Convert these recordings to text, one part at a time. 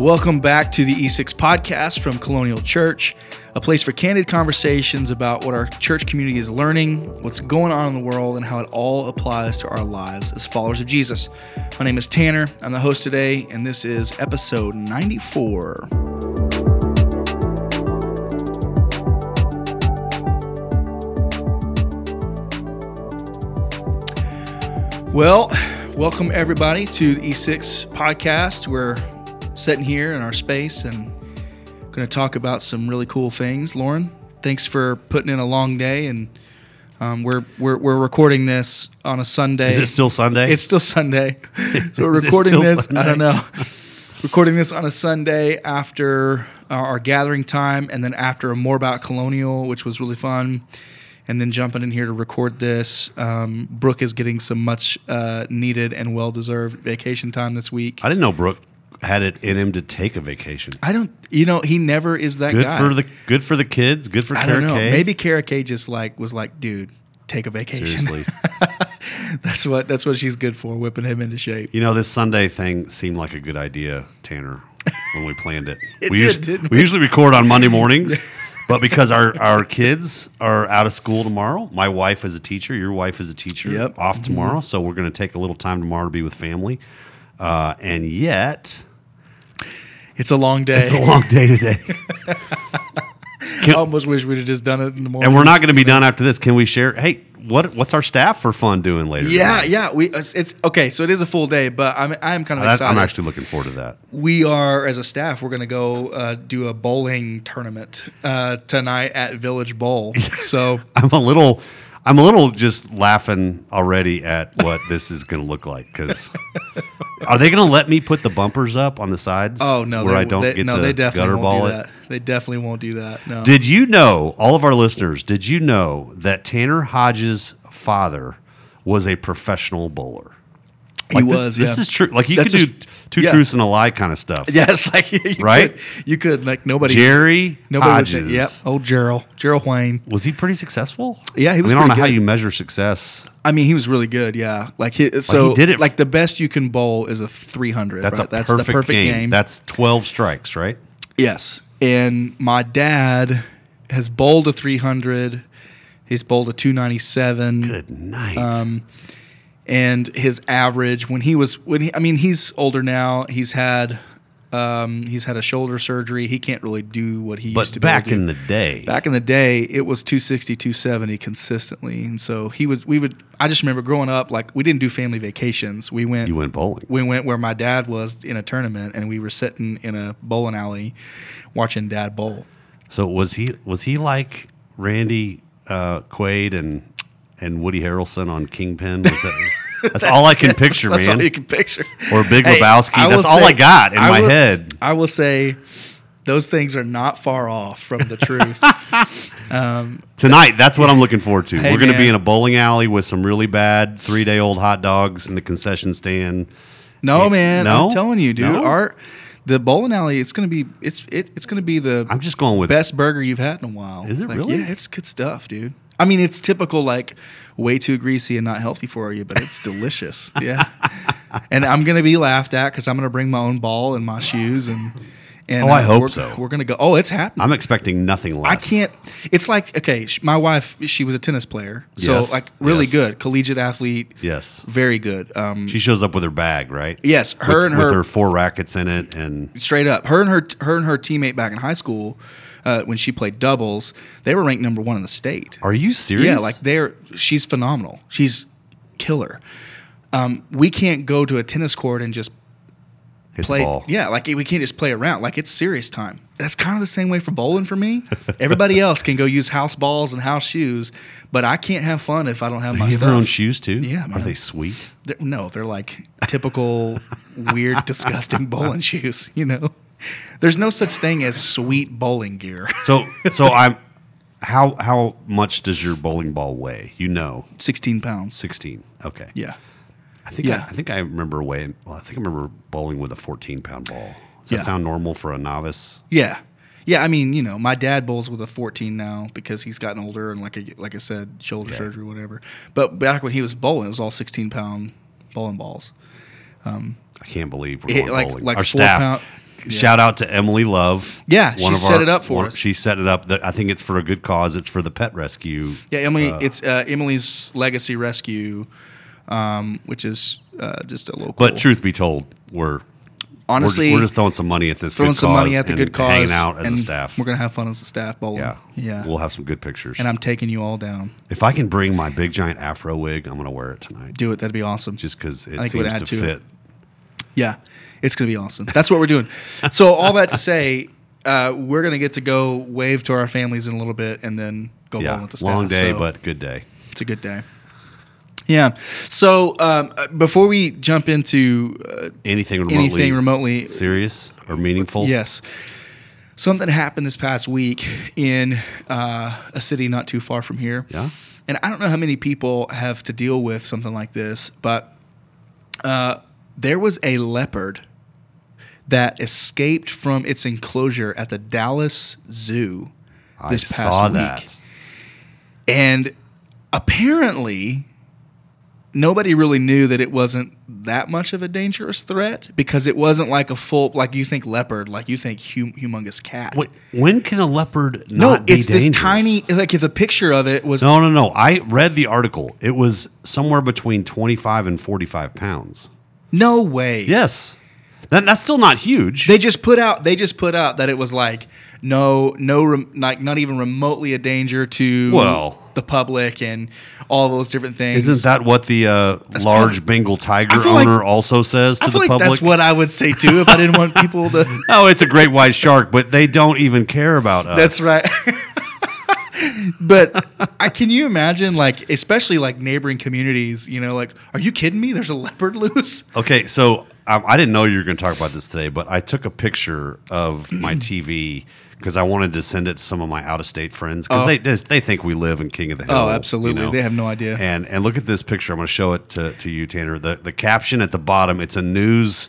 Welcome back to the E6 podcast from Colonial Church, a place for candid conversations about what our church community is learning, what's going on in the world, and how it all applies to our lives as followers of Jesus. My name is Tanner. I'm the host today, and this is episode 94. Well, welcome everybody to the E6 podcast. We're sitting here in our space and going to talk about some really cool things. Lauren, thanks for putting in a long day, and um, we're, we're we're recording this on a Sunday. Is it still Sunday? It's still Sunday, so we're recording this. I don't know. recording this on a Sunday after our, our gathering time, and then after a more about colonial, which was really fun. And then jumping in here to record this. Um, Brooke is getting some much uh, needed and well deserved vacation time this week. I didn't know Brooke had it in him to take a vacation. I don't, you know, he never is that Good guy. for the good for the kids. Good for I Kara don't know. Kay. Maybe Kara Kay just like was like, dude, take a vacation. seriously. that's what that's what she's good for, whipping him into shape. you know, this Sunday thing seemed like a good idea, Tanner, when we planned it. It we did, us- didn't we we? usually record on Monday mornings, but because our our kids are out of school tomorrow, my wife is a teacher, your wife is a teacher, Yep. Mm-hmm. off tomorrow, so we're going to take a little time tomorrow to be with family. Uh, and yet, It's a long day. it's a long day today. I almost wish we'd have just done it in the morning. and we're not going to be done after this. Can we share? Hey, what what's our staff for fun doing later? Yeah, tonight? yeah. We it's, it's okay. So it is a full day, but I'm I'm kind of excited. I'm actually looking forward to that. we are as a staff. We're going to go uh, do a bowling tournament uh, tonight at Village Bowl. So I'm a little, I'm a little just laughing already at what this is going to look like. Because are they going to let me put the bumpers up on the sides? oh no, where they, I don't they, get no, to they definitely gutter won't ball do it. that. They definitely won't do that. No. Did you know, all of our listeners? Did you know that Tanner Hodges' father was a professional bowler? He Like, was, This, this is true. Like you That's could do two yeah. truths and a lie kind of stuff. Yes, like you Right? Could, you could like nobody. Jerry nobody Hodges. Yep. Old Gerald. Gerald Wayne. Was he pretty successful? Yeah, he was I, mean, I don't know pretty how you measure success. I mean, he was really good. Yeah, like he, so. he did it Like the best you can bowl is a 300. That's right? a That's perfect, the perfect game. game. That's 12 strikes, right? Yes. And my dad has bowled a 300. He's bowled a 297. Good night. Um, and his average when he was when he, I mean he's older now. He's had um, he's had a shoulder surgery. He can't really do what he used to back to do. in the day, back in the day it was 260 270 consistently and so he was we would i just remember growing up like we didn't do family vacations we went you went bowling. we went where my dad was in a tournament and we were sitting in a bowling alley watching dad bowl So was he was he like Randy uh, Quaid and and Woody Harrelson on Kingpin? Was that, that's, all I can picture, that's man. all you can picture Or Big Hey, Lebowski. I will That's all say- I got in I my will- head. i will say those things are not far off from the truth um, Tonight, that's what I'm looking forward to. Hey, We're going to be in a bowling alley with some really bad three day old hot dogs in the concession stand. no man no? i'm telling you dude No? our the bowling alley it's gonna be it's it, it's gonna be the I'm just going with best burger you've had in a while. Is it really? Yeah, it's good stuff, dude. I mean, it's typical like way too greasy and not healthy for you, but it's delicious. Yeah. And I'm gonna be laughed at because I'm gonna bring my own ball and my shoes and and uh, Oh, I hope we're, so. We're gonna go. Oh, it's happening. I'm expecting nothing less. I can't. It's like okay, sh- my wife. She was a tennis player, so Yes, like really yes. good, collegiate athlete. Yes. very good. Um, She shows up with her bag, right? yes, her with, and with her her four rackets in it, and straight up her and her her and her teammate back in high school uh, when she played doubles they were ranked number one in the state. Are you serious? yeah like they're she's phenomenal. She's killer. Um, we can't go to a tennis court and just Hit play yeah like we can't just play around. Like it's serious time. That's kind of the same way for bowling for me. Everybody else can go use house balls and house shoes but i can't have fun if i don't have my You stuff their own shoes too. Yeah, Are they sweet? They're- no, they're like typical weird, disgusting bowling shoes. You know, there's no such thing as sweet bowling gear. So, so I'm. How how much does your bowling ball weigh? You know, 16 pounds. sixteen. Okay. Yeah. I think Yeah. I, I think I remember weighing. Well, I think I remember bowling with a fourteen pound ball. Does that sound normal for a novice? Yeah. Yeah, I mean, you know, my dad bowls with a 14 now because he's gotten older and like I, like I said, shoulder surgery, whatever. But back when he was bowling, it was all 16 pound bowling balls. Um, I can't believe we're going like- bowling. like Our four staff, pound- shout out to Emily Love. Yeah, she set it up for one- us. She set it up. That I think it's for a good cause. It's for the pet rescue. Yeah, Emily. it's uh, Emily's Legacy Rescue, um, which is uh, just a local. But truth be told, we're honestly, we're, we're just throwing some money at this. throwing good some money cause at the and good cause, hanging out as a staff. We're gonna have fun as a staff. Bowling. yeah, yeah. We'll have some good pictures. and I'm taking you all down. if I can bring my big giant afro wig, I'm gonna wear it tonight. Do it. That'd be awesome. Just because it I think it would seems add to to it. fit. Yeah, it's gonna be awesome. That's what we're doing. so all that to say, uh, we're gonna get to go wave to our families in a little bit, and then go Yeah, with the staff. long day, So but good day. it's a good day. Yeah. So um, uh, before we jump into uh, Anything remotely, anything remotely, serious or meaningful? yes, something happened this past week in uh, a city not too far from here. Yeah. And I don't know how many people have to deal with something like this, but uh, there was a leopard that escaped from its enclosure at the Dallas Zoo I this past saw week. that. And apparently, nobody really knew that it wasn't that much of a dangerous threat because it wasn't like a full, like you think leopard, like you think hum- humongous cat. Wait, when can a leopard no, not be it's this dangerous? tiny, like if the picture of it was No, no, no. I read the article. It was somewhere between 25 and 45 pounds. no way. Yes. That, that's still not huge. They just put out. They just put out that it was like no, no, rem, like not even remotely a danger to Well- the public and all those different things. Isn't that what the uh, large Bengal tiger feel like- owner also says to the like public? that's what I would say too if I didn't want people to. oh, it's a great white shark, but they don't even care about us. That's right. but I, can you imagine, like, especially like neighboring communities? You know, like, are you kidding me? There's a leopard loose. Okay, so um, I didn't know you were going to talk about this today, but I took a picture of my TV because I wanted to send it to some of my out of state friends because Oh. they they think we live in King of the Hill. Oh, absolutely. you know? They have no idea. And and look at this picture. I'm going to show it to, to you, Tanner. The the caption at the bottom. It's a news,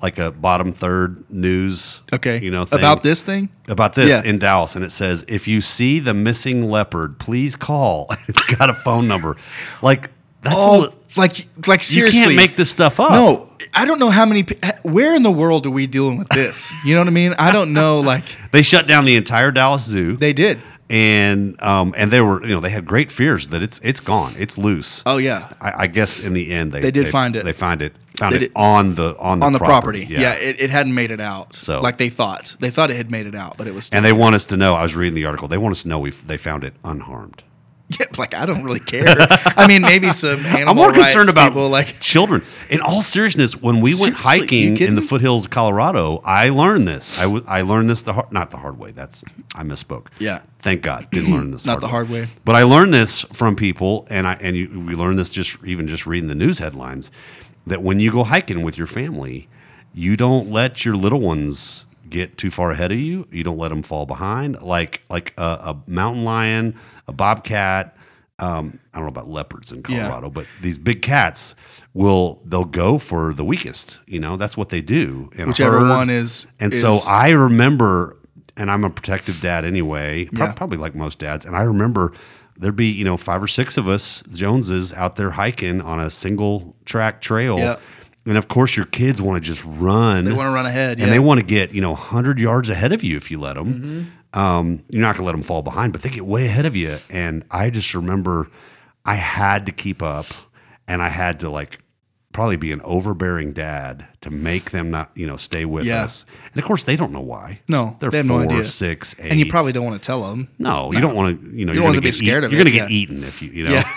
like a bottom third news. Okay. you know thing about this thing. about this Yeah. in Dallas, and it says, "If you see the missing leopard, please call." it's got a phone number. Like that's a Oh, li- like, like seriously, you can't make this stuff up. No, I don't know how many. Where in the world are we dealing with this? You know what I mean? I don't know. Like They shut down the entire Dallas Zoo. they did. and um, and they were you know they had great fears that it's it's gone, it's loose. Oh yeah, I, I guess in the end they They did find it. They find it found They it on the on the on the property. Yeah. Yeah, it, it hadn't made it out. So- like they thought, they thought it had made it out, but it was. Still and they want us to know. I was reading the article. They want us to know we they found it unharmed. Yeah, like I don't really care. I mean, maybe some animal I'm more concerned about people, like children. In all seriousness, when we went hiking in the foothills of Colorado, I learned this. I, w- I learned this the hard, not the hard way. That's I misspoke. Yeah. Thank God, didn't learn this. Not the hard way. But I learned this from people, and I and you, we learned this just even just reading the news headlines that when you go hiking with your family, you don't let your little ones get too far ahead of you. You don't let them fall behind. Like like a, a mountain lion, a bobcat. Um, I don't know about leopards in Yeah. Colorado, but these big cats will they'll go for the weakest. You know that's what they do. in whichever one is. And is- so I remember, and I'm a protective dad anyway, Yeah. probably like most dads. And I remember there'd be, you know, five or six of us Joneses out there hiking on a single track trail. Yeah. And of course, your kids want to just run. they want to run ahead, and yeah. Mm-hmm. they want to get, you know, 100 yards ahead of you if you let them. Um, you're not going to let them fall behind, but they get way ahead of you. And I just remember I had to keep up and I had to like probably be an overbearing dad to make them not, you know, stay with Yeah. us. And of course, they don't know why. No, they're they have four, no idea. six, eight. and you probably don't want to tell them. no, you don't want to. You know, You are want gonna be get scared eat- of You're going to get yeah. eaten if you, you know. Yeah.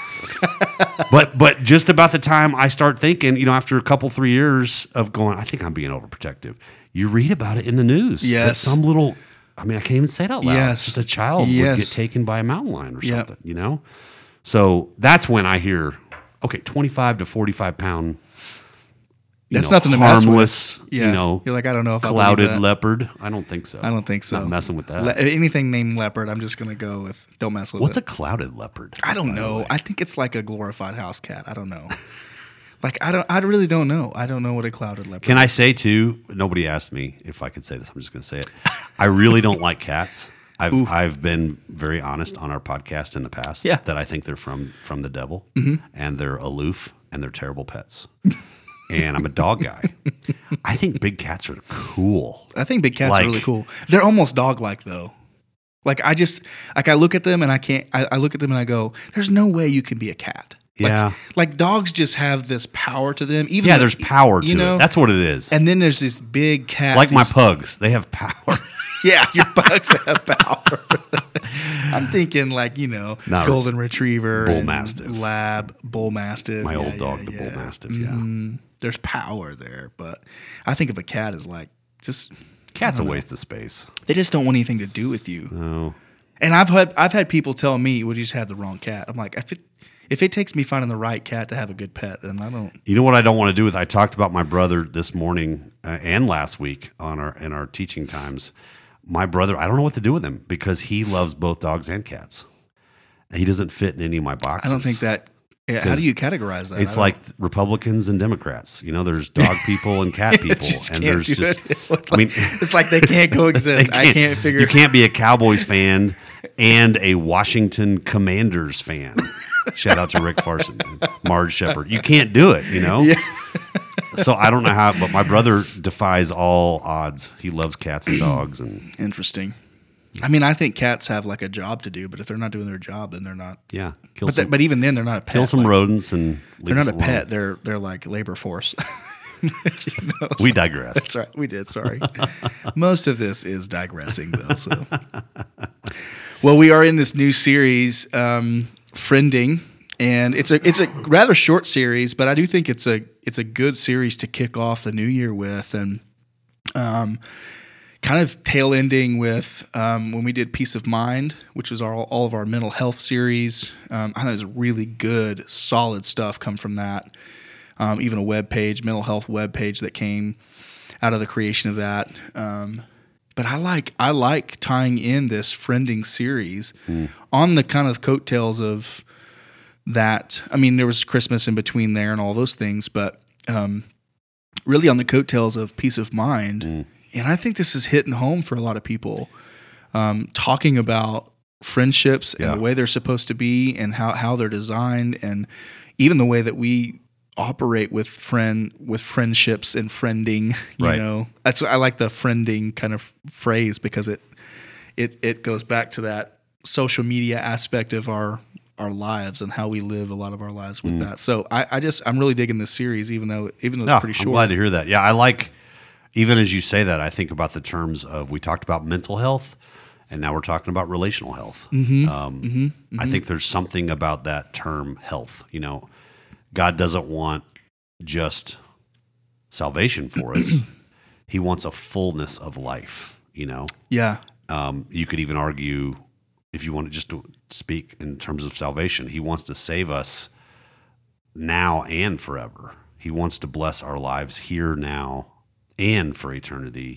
but but just about the time I start thinking, you know, after a couple three years of going, I think I'm being overprotective. You read about it in the news. that Yes. some little. I mean, I can't even say it out loud. Yes. Just a child would get taken by a mountain lion or Yep. something. You know. So that's when I hear, okay, 25 to 45 pound. That's know, nothing to mess with. harmless, Yeah, you know, you're like I don't know if I clouded that. leopard. I don't think so. I don't think so. Not messing with that. Le- anything named leopard, I'm just gonna go with. Don't mess with What's it. a clouded leopard? I don't know. I think it's like a glorified house cat. I don't know. like I don't. I really don't know. I don't know what a clouded leopard. Can I say too? Nobody asked me if I could say this. I'm just going to say it. I really don't like cats. I've I've been very honest on our podcast in the past. Yeah. Mm-hmm. that I think they're from from the devil, and they're aloof and they're terrible pets. and I'm a dog guy. I think big cats are cool. I think big cats Like- are really cool. They're almost dog like though. Like I just like I look at them and I can't. I, I look at them and I go, "There's no way you can be a cat." Like, Yeah. Like dogs just have this power to them. Even Yeah, though- there's power to you know? it. That's what it is. and then there's this big cat. like my pugs, they have power. yeah, your pugs have power. I'm thinking like you know, Not- golden retriever, Bull mastiff. lab, bull mastiff. My Yeah, old yeah, dog, the bull yeah. mastiff, yeah. Mhm. There's power there, but I think of a cat as like just Cat's a waste of space. they just don't want anything to do with you. No. And I've had I've had people tell me, "Well, you just have the wrong cat." I'm like, if it if it takes me finding the right cat to have a good pet, then I don't. You know what I don't want to do with I talked about my brother this morning uh, and last week on our in our teaching times. My brother, I don't know what to do with him because he loves both dogs and cats. He doesn't fit in any of my boxes. I don't think that. Yeah, how do you categorize that? It's like Republicans and Democrats. You know, there's dog people and cat people, and can't there's just. it. It's I mean, it's like they can't they coexist. I can't figure. You can't be a Cowboys fan and a Washington Commanders fan. Shout out to Rick Farson, Marge Shepard. You can't do it. You know. Yeah. so I don't know how, but my brother defies all odds. He loves cats and dogs, and Interesting. I mean, I think cats have like a job to do, but if they're not doing their job, then they're not. yeah, kill But some, that, but even then, they're not a pet. kill some Like, rodents and they're not a alone. pet. They're they're like labor force. You know? We digress. That's right. We did. Sorry. Most of this is digressing, though. So, well, we are in this new series, um, friending, and it's a it's a rather short series, but I do think it's a it's a good series to kick off the new year with, and um, kind of tail ending with um, when we did peace of mind, which was our all of our mental health series. Um, I thought it was really good, solid stuff come from that um, even a web page, mental health web page that came out of the creation of that. Um, but I like I like tying in this friending series on the kind of coattails of that. I mean, there was Christmas in between there and all those things, but um, really on the coattails of peace of mind. And I think this is hitting home for a lot of people. Um, talking about friendships and Yeah. the way they're supposed to be and how, how they're designed and even the way that we operate with friend with friendships and friending you Right. know that's i like the friending kind of phrase because it it it goes back to that social media aspect of our our lives and how we live a lot of our lives with that so i i just i'm really digging this series even though even though it's No, pretty short I'm glad to hear that. Yeah, I like even as you say that. I think about the terms of we talked about mental health, and now we're talking about relational health. Mm-hmm. Um, I think there's something about that term health. You know, God doesn't want just salvation for us; He wants a fullness of life. You know, yeah um, you could even argue, if you want to just to speak in terms of salvation, He wants to save us now and forever. He wants to bless our lives here, now, and for eternity.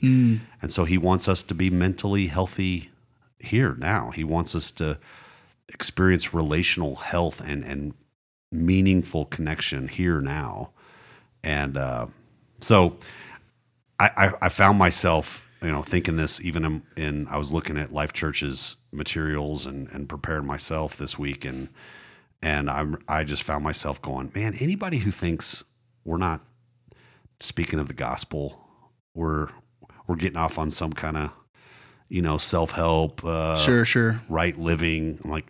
And so He wants us to be mentally healthy here, now. He wants us to experience relational health and, and meaningful connection here, now. And uh, so I, I, I found myself, you know, thinking this even in, in I was looking at Life Church's materials and, and preparing myself this week, and and I'm I just found myself going, man, anybody who thinks we're not speaking of the gospel, we're we're getting off on some kind of you know self help, uh, sure sure right living. I'm like,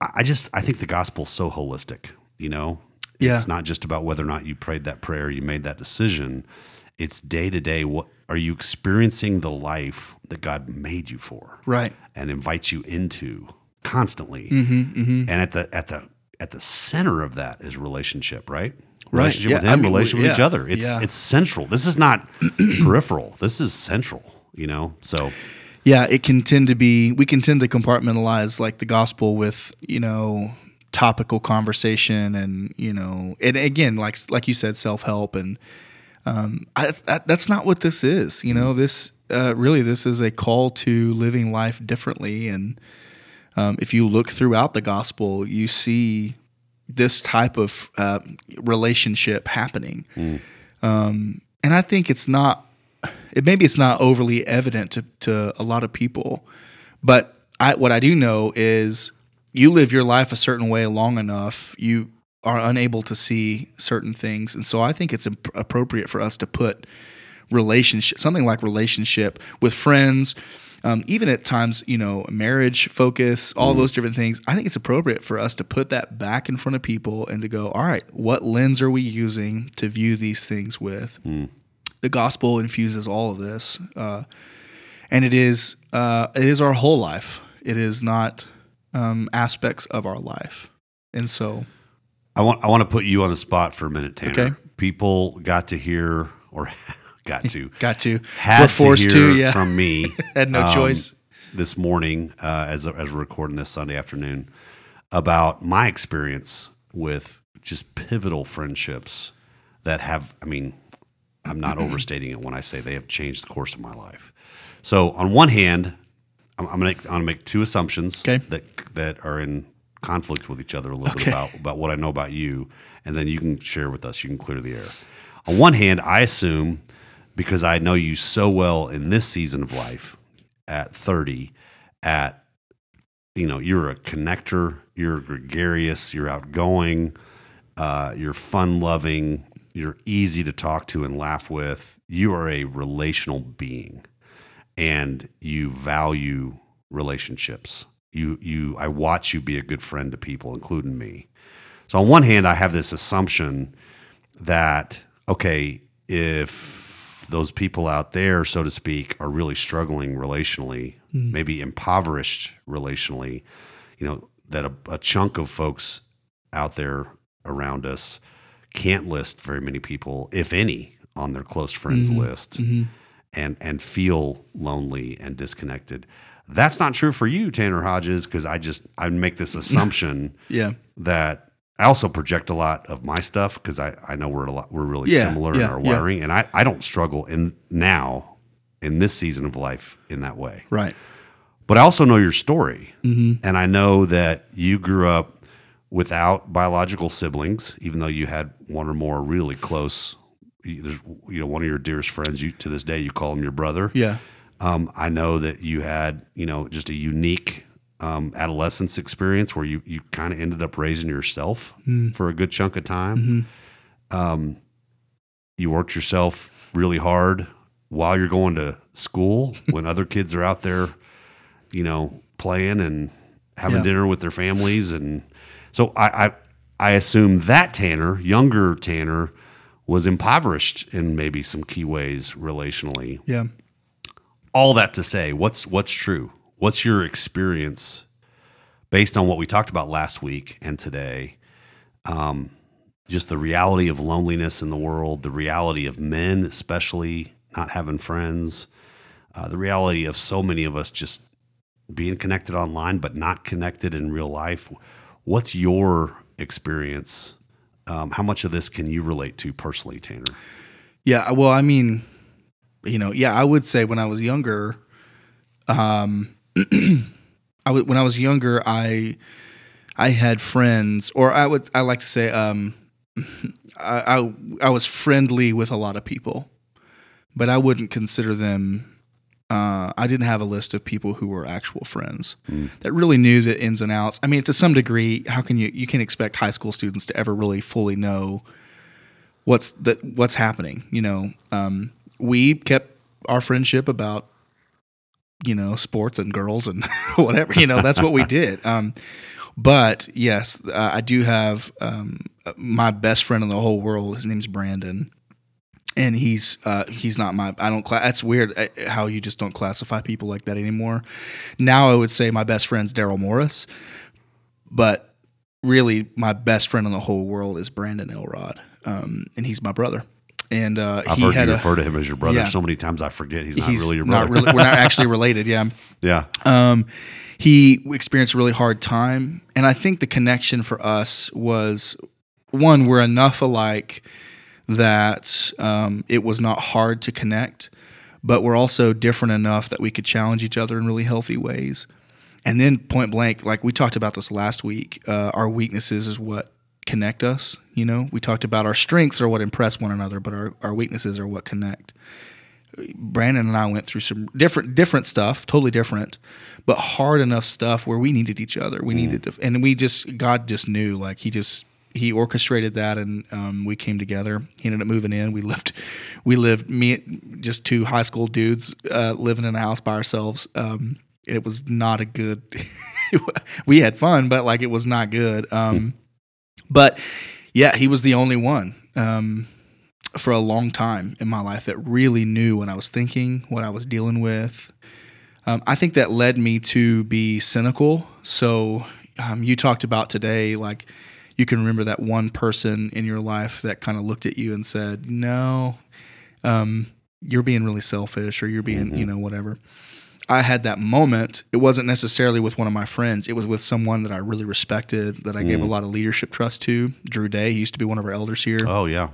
I just I think the gospel's so holistic. You know, Yeah. it's not just about whether or not you prayed that prayer, you made that decision. It's day to day. What are you experiencing the life that God made you for right and invites you into constantly? Mm-hmm, And at the at the at the center of that is relationship, right? Right. Relationship Yeah, with Him, I mean, we- relationship with each other. It's yeah. it's central. This is not peripheral. This is central. You know, so yeah it can tend to be we can tend to compartmentalize like the gospel with you know topical conversation and you know and again like like you said self-help and um I, that, that's not what this is you know this uh, really this is a call to living life differently and um, if you look throughout the gospel you see this type of uh, relationship happening um, and i think it's not it maybe it's not overly evident to, to a lot of people but I, what i do know is you live your life a certain way long enough you are unable to see certain things, and so I think it's ap- appropriate for us to put relationship, something like relationship with friends. Um, even at times, you know, marriage focus, all those different things. I think it's appropriate for us to put that back in front of people and to go, all right, what lens are we using to view these things with? The gospel infuses all of this, uh, and it is uh, it is our whole life. It is not um, aspects of our life, and so I want I want to put you on the spot for a minute, Tanner. Okay. People got to hear or got to got to had we're forced to hear to, yeah. from me. Had no um, choice. this morning uh, as as we're recording this Sunday afternoon about my experience with just pivotal friendships that have. I mean, I'm not overstating it when I say they have changed the course of my life. So on one hand, I'm, I'm gonna I'm gonna make two assumptions Okay. that that are in conflict with each other a little bit about about what I know about you, and then you can share with us. You can clear the air. On one hand, I assume because I know you so well in this season of life at 30, at you know, you're a connector, you're gregarious, you're outgoing, uh, you're fun loving, you're easy to talk to and laugh with. You are a relational being and you value relationships. You you I watch you be a good friend to people, including me. So on one hand, I have this assumption that okay, if those people out there, so to speak, are really struggling relationally, hmm. maybe impoverished relationally, you know, that a, a chunk of folks out there around us can't list very many people, if any, on their close friends mm-hmm. list mm-hmm. and and feel lonely and disconnected. That's not true for you, Tanner Hodges, because I just I make this assumption Yeah, that I also project a lot of my stuff because I, I know we're a lot we're really Yeah, similar in yeah, our yeah. wiring, and I, I don't struggle in now in this season of life in that way. right. But I also know your story, Mm-hmm. and I know that you grew up without biological siblings, even though you had one or more really close. There's you know one of your dearest friends. You to this day you call him your brother. Yeah, Um, I know that you had, you know, just a unique um, adolescence experience where you you kind of ended up raising yourself for a good chunk of time. Um, you worked yourself really hard while you're going to school when other kids are out there, you know, playing and having Yeah. dinner with their families, and so I, I I assume that Tanner, younger Tanner, was impoverished in maybe some key ways relationally yeah. all that to say, what's what's true? What's your experience based on what we talked about last week and today? Um, just the reality of loneliness in the world, the reality of men, especially not having friends, uh, the reality of so many of us just being connected online but not connected in real life. What's your experience? Um, how much of this can you relate to personally, Tanner? Yeah, well, I mean, you know, yeah, I would say when I was younger, um, I w- when I was younger, I I had friends, or I would I like to say, um, I, I I was friendly with a lot of people, but I wouldn't consider them. Uh, I didn't have a list of people who were actual friends that really knew the ins and outs. I mean, to some degree, how can you you can expect high school students to ever really fully know what's the, what's happening. You know, um, we kept our friendship about you know sports and girls and whatever. You know, that's what we did. Um, but yes, uh, I do have um, my best friend in the whole world. His name's Brandon. And he's uh, he's not my I don't that's weird uh, how you just don't classify people like that anymore. Now I would say my best friend's Daryl Morris, but really my best friend in the whole world is Brandon Elrod, um, and he's my brother. And uh, I've he heard had you a refer to him as your brother Yeah. so many times I forget he's not he's really your brother. not really we're not actually related. Yeah, yeah. um, he experienced a really hard time, and I think the connection for us was one we're enough alike that um, it was not hard to connect, but we're also different enough that we could challenge each other in really healthy ways. And then point blank, like we talked about this last week, uh, our weaknesses is what connect us. You know, we talked about our strengths are what impress one another, but our, our weaknesses are what connect. Brandon and I went through some different different stuff, totally different, but hard enough stuff where we needed each other. We needed to, and we just God just knew like he just he orchestrated that, and um, we came together. He ended up moving in. We lived, we lived me just two high school dudes uh, living in a house by ourselves. Um, it was not a good. we had fun, but like it was not good. Um, but yeah, he was the only one um, for a long time in my life that really knew what I was thinking, what I was dealing with. Um, I think that led me to be cynical. So um, you talked about today, like you can remember that one person in your life that kind of looked at you and said, "No, um, you're being really selfish, or you're being, Mm-hmm. you know, whatever." I had that moment. It wasn't necessarily with one of my friends. It was with someone that I really respected, that I Mm. gave a lot of leadership trust to. Drew Day. He used to be one of our elders here. Oh yeah.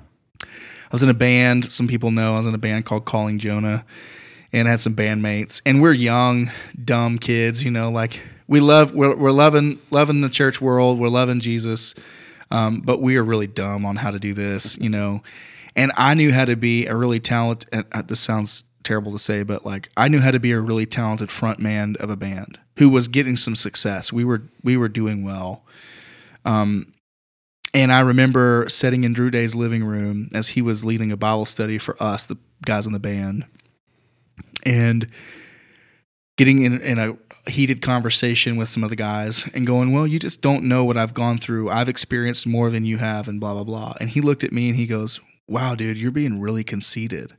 I was in a band. Some people know I was in a band called Calling Jonah, and I had some bandmates. And we're young, dumb kids, you know. Like we love, we're, we're loving, loving the church world. We're loving Jesus, um, but we are really dumb on how to do this, you know. And I knew how to be a really talented. Uh, this sounds terrible to say, but like I knew how to be a really talented front man of a band who was getting some success. We were we were doing well. Um, and I remember sitting in Drew Day's living room as he was leading a Bible study for us, the guys in the band, and getting in, in a heated conversation with some of the guys and going, Well, you just don't know what I've gone through. I've experienced more than you have, and blah, blah, blah. And he looked at me and he goes, Wow, dude, you're being really conceited.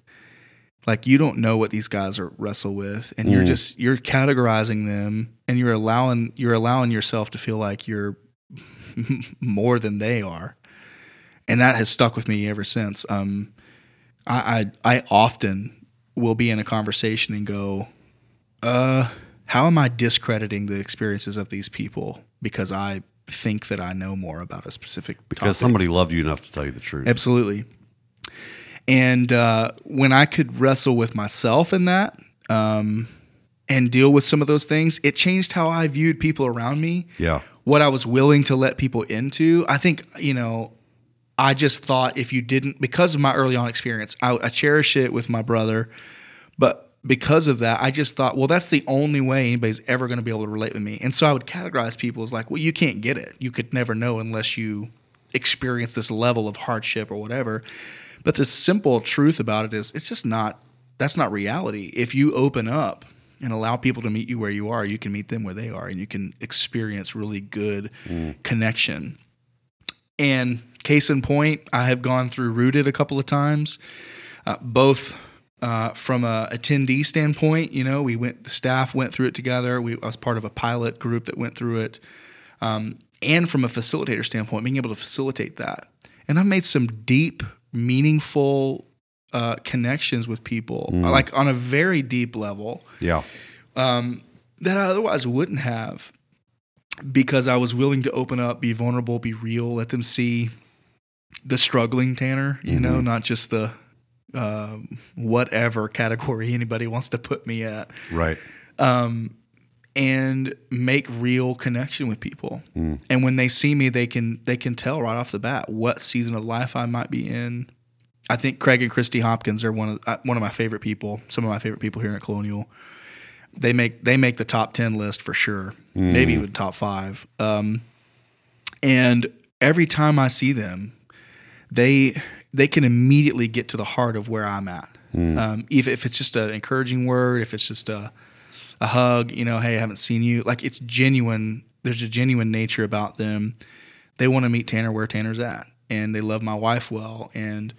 Like you don't know what these guys are wrestle with, and you're Mm. just you're categorizing them, and you're allowing you're allowing yourself to feel like you're more than they are, and that has stuck with me ever since. Um, I, I I often will be in a conversation and go, uh, how am I discrediting the experiences of these people because I think that I know more about a specific Because topic? somebody loved you enough to tell you the truth. Absolutely. And uh, when I could wrestle with myself in that um, and deal with some of those things, it changed how I viewed people around me, Yeah. what I was willing to let people into. I think, you know, I just thought if you didn't, because of my early on experience, I, I cherish it with my brother. But because of that, I just thought, well, that's the only way anybody's ever going to be able to relate with me. And so I would categorize people as like, well, you can't get it. You could never know unless you experience this level of hardship or whatever. But the simple truth about it is, it's just not, that's not reality. If you open up and allow people to meet you where you are, you can meet them where they are and you can experience really good connection. And case in point, I have gone through Rooted a couple of times, uh, both uh, from a attendee standpoint. You know, we went, the staff went through it together. We I was part of a pilot group that went through it, um, and from a facilitator standpoint, being able to facilitate that. And I've made some deep, meaningful uh, connections with people, like on a very deep level Yeah. um, that I otherwise wouldn't have because I was willing to open up, be vulnerable, be real, let them see the struggling Tanner, you know, not just the um, whatever category anybody wants to put me at, Right. um, and make real connection with people. And when they see me, they can they can tell right off the bat what season of life I might be in. I think Craig and Christy Hopkins are one of uh, one of my favorite people. Some of my favorite people here at Colonial. They make they make the top ten list for sure, maybe even top five. Um, and every time I see them, they they can immediately get to the heart of where I'm at. Um, if, if it's just an encouraging word, if it's just a a hug, you know, hey, I haven't seen you. Like it's genuine. There's a genuine nature about them. They want to meet Tanner where Tanner's at, and they love my wife well. And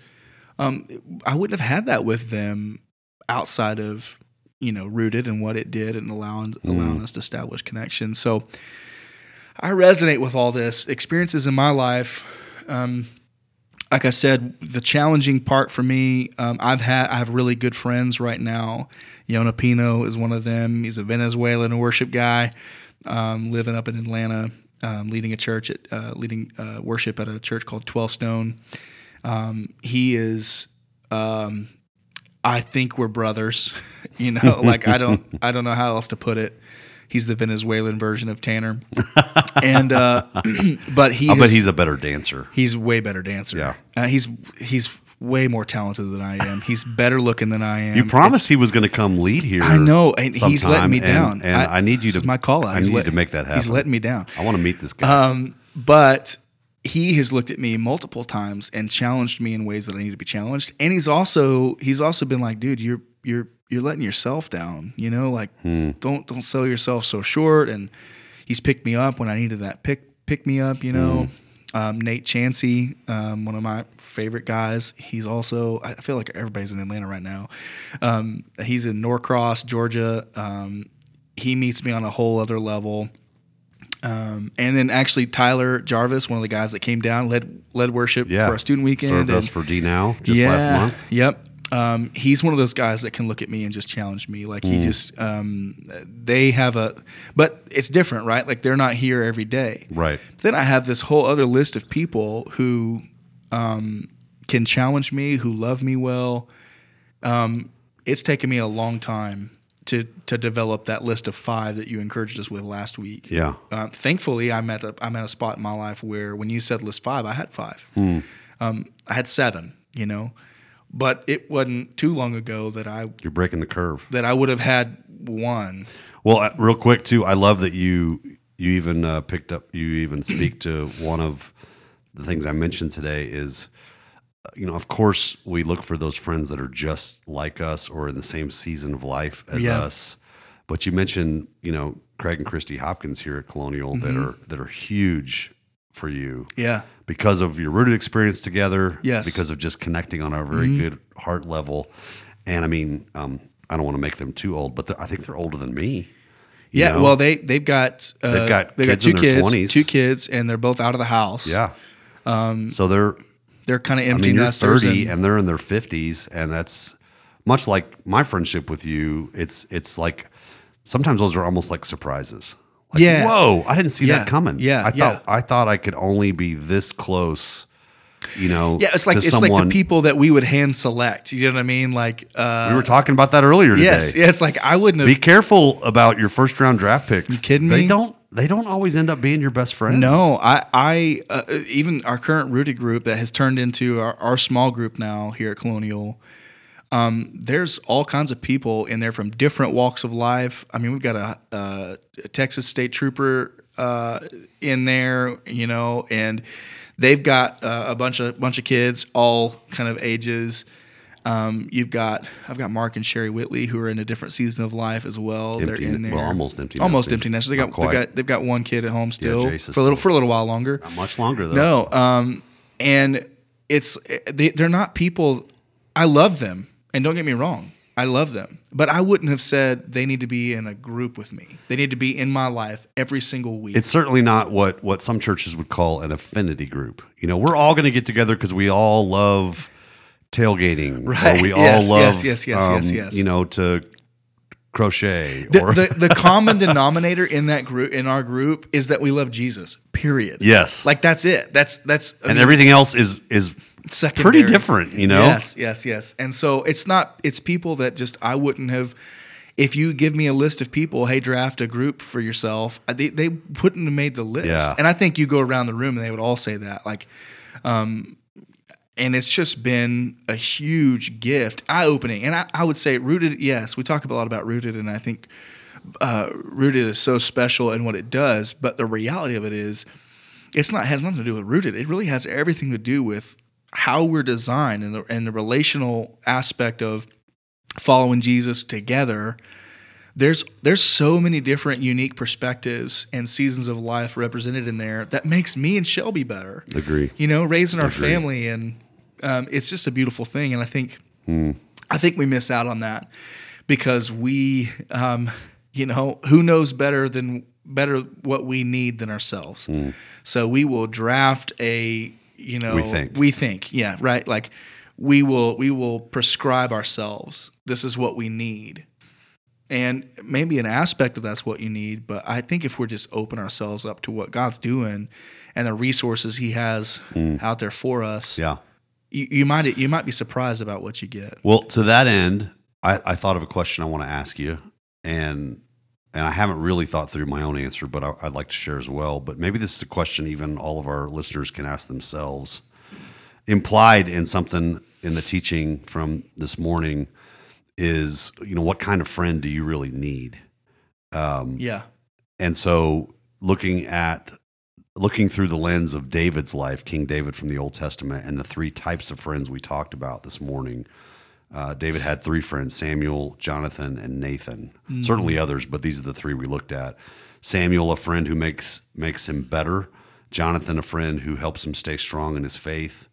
um, I wouldn't have had that with them outside of you know rooted and what it did and allowing allowing us to establish connection. So I resonate with all this experiences in my life. Um, like I said, the challenging part for me, um, I've had I have really good friends right now. Yona Pino is one of them. He's a Venezuelan worship guy, um, living up in Atlanta, um, leading a church at uh, leading uh, worship at a church called Twelve Stone. Um, he is, um, I think we're brothers. you know, like I don't I don't know how else to put it. He's the Venezuelan version of Tanner, and uh, but he I bet he's a better dancer. He's way better dancer. Yeah. uh, he's he's way more talented than I am. He's better looking than I am. You promised he was going to come lead here. I know, and he's letting me down. And, I, need you to my call out. I He's need let- to make that happen. He's letting me down. I want to meet this guy. Um, but he has looked at me multiple times and challenged me in ways that I need to be challenged. And he's also he's also been like, dude, you're you're you're letting yourself down. You know, like don't don't sell yourself so short. And he's picked me up when I needed that pick pick me up. You know, um, Nate Chansey, um, one of my favorite guys. He's also I feel like everybody's in Atlanta right now. Um, he's in Norcross, Georgia. Um, he meets me on a whole other level. Um, and then actually Tyler Jarvis, one of the guys that came down, led led worship Yeah. for our student weekend. Served us and- for D now just last month. Yep. Um, he's one of those guys that can look at me and just challenge me. Like Mm. he just, um, they have a, but it's different, right? Like they're not here every day. Right. Then I have this whole other list of people who um, can challenge me, who love me well. Um, it's taken me a long time to to develop that list of five that you encouraged us with last week. Yeah. Uh, thankfully, I'm at a I'm at a spot in my life where when you said list five, I had five. Um, I had seven, you know, but it wasn't too long ago that I You're breaking the curve. that I would have had one. Well, uh, real quick too, I love that you you even uh, picked up you even speak to one of the things I mentioned today is you know, of course, we look for those friends that are just like us or in the same season of life as Yeah. us. But you mentioned, you know, Craig and Christy Hopkins here at Colonial that Mm-hmm. are that are huge for you Yeah, because of your rooted experience together. Yes. Mm-hmm. Because of just connecting on a very good heart level. And I mean, um, I don't want to make them too old, but I think they're older than me. yeah. know? Well, they they've got uh, They've got they kids got in two their kids, 20s. two kids, and they're both out of the house. Yeah. so they're they're kind of I empty mean, you're nesters. 30 and- and, they're in their 50s, and that's much like my friendship with you. It's it's like sometimes those are almost like surprises. Like, Yeah. Whoa! I didn't see Yeah. that coming. Yeah, I yeah. thought I thought I could only be this close. You know. yeah, it's like it's like the people that we would hand select. You know what I mean? Like, uh, We were talking about that earlier today. yes, yeah. It's like I wouldn't have. Be careful about your first round draft picks. You kidding They me? don't. They don't always end up being your best friends. No, I, I, uh, even our current rooted group that has turned into our, our small group now here at Colonial. Um, there's all kinds of people in there from different walks of life. I mean, we've got a, a Texas State Trooper uh, in there, you know, and they've got uh, a bunch of bunch of kids, all kind of ages. Um, you've got I've got Mark and Sherry Whitley who are in a different season of life as well. Empty- They're in there, well, almost empty almost empty nesters. They got, they've got they've got one kid at home still is for a little for a little while longer. Not much longer though. No, um, and it's they, they're not people. I love them, and don't get me wrong, I love them. But I wouldn't have said they need to be in a group with me. They need to be in my life every single week. It's certainly not what what some churches would call an affinity group. You know, we're all going to get together because we all love tailgating, Right. Or we all Yes, love, yes, yes, yes, um, yes, yes. You know, to crochet the, the, the common denominator in that group in our group is that we love Jesus. Period. yes, Like that's it. That's that's I and mean, everything else is is secondary. pretty different. You know, Yes, yes, yes. And so it's not it's people that just I wouldn't have if you give me a list of people, hey, draft a group for yourself, uh, they, they wouldn't have made the list. Yeah. And I think you go around the room and they would all say that. Like, um, and it's just been a huge gift, eye opening. And I, I would say rooted, yes, we talk a lot about rooted, and I think uh, rooted is so special in what it does. But the reality of it is, it's not has nothing to do with rooted. It really has everything to do with how we're designed and the and the relational aspect of following Jesus together. There's there's so many different unique perspectives and seasons of life represented in there that makes me and Shelby better. agree. You know, raising our Agree. family and um, it's just a beautiful thing. And I think I think we miss out on that because we, um, you know, who knows better than better what we need than ourselves. So we will draft a, you know, We think. we think, yeah, right. Like we will we will prescribe ourselves. This is what we need. And maybe an aspect of that's what you need, but I think if we're just open ourselves up to what God's doing and the resources He has mm. out there for us, Yeah. you, you might you might be surprised about what you get. Well, to that end, I, I thought of a question I want to ask you, and and I haven't really thought through my own answer, but I, I'd like to share as well. But maybe this is a question even all of our listeners can ask themselves. Implied in something in the teaching from this morning is, you know, what kind of friend do you really need? Um, Yeah, and so looking at looking through the lens of David's life, King David from the Old Testament, and the three types of friends we talked about this morning. Uh, David had three friends Samuel, Jonathan, and Nathan. Certainly others, but these are the three we looked at. Samuel, a friend who makes, makes him better. Jonathan, a friend who helps him stay strong in his faith.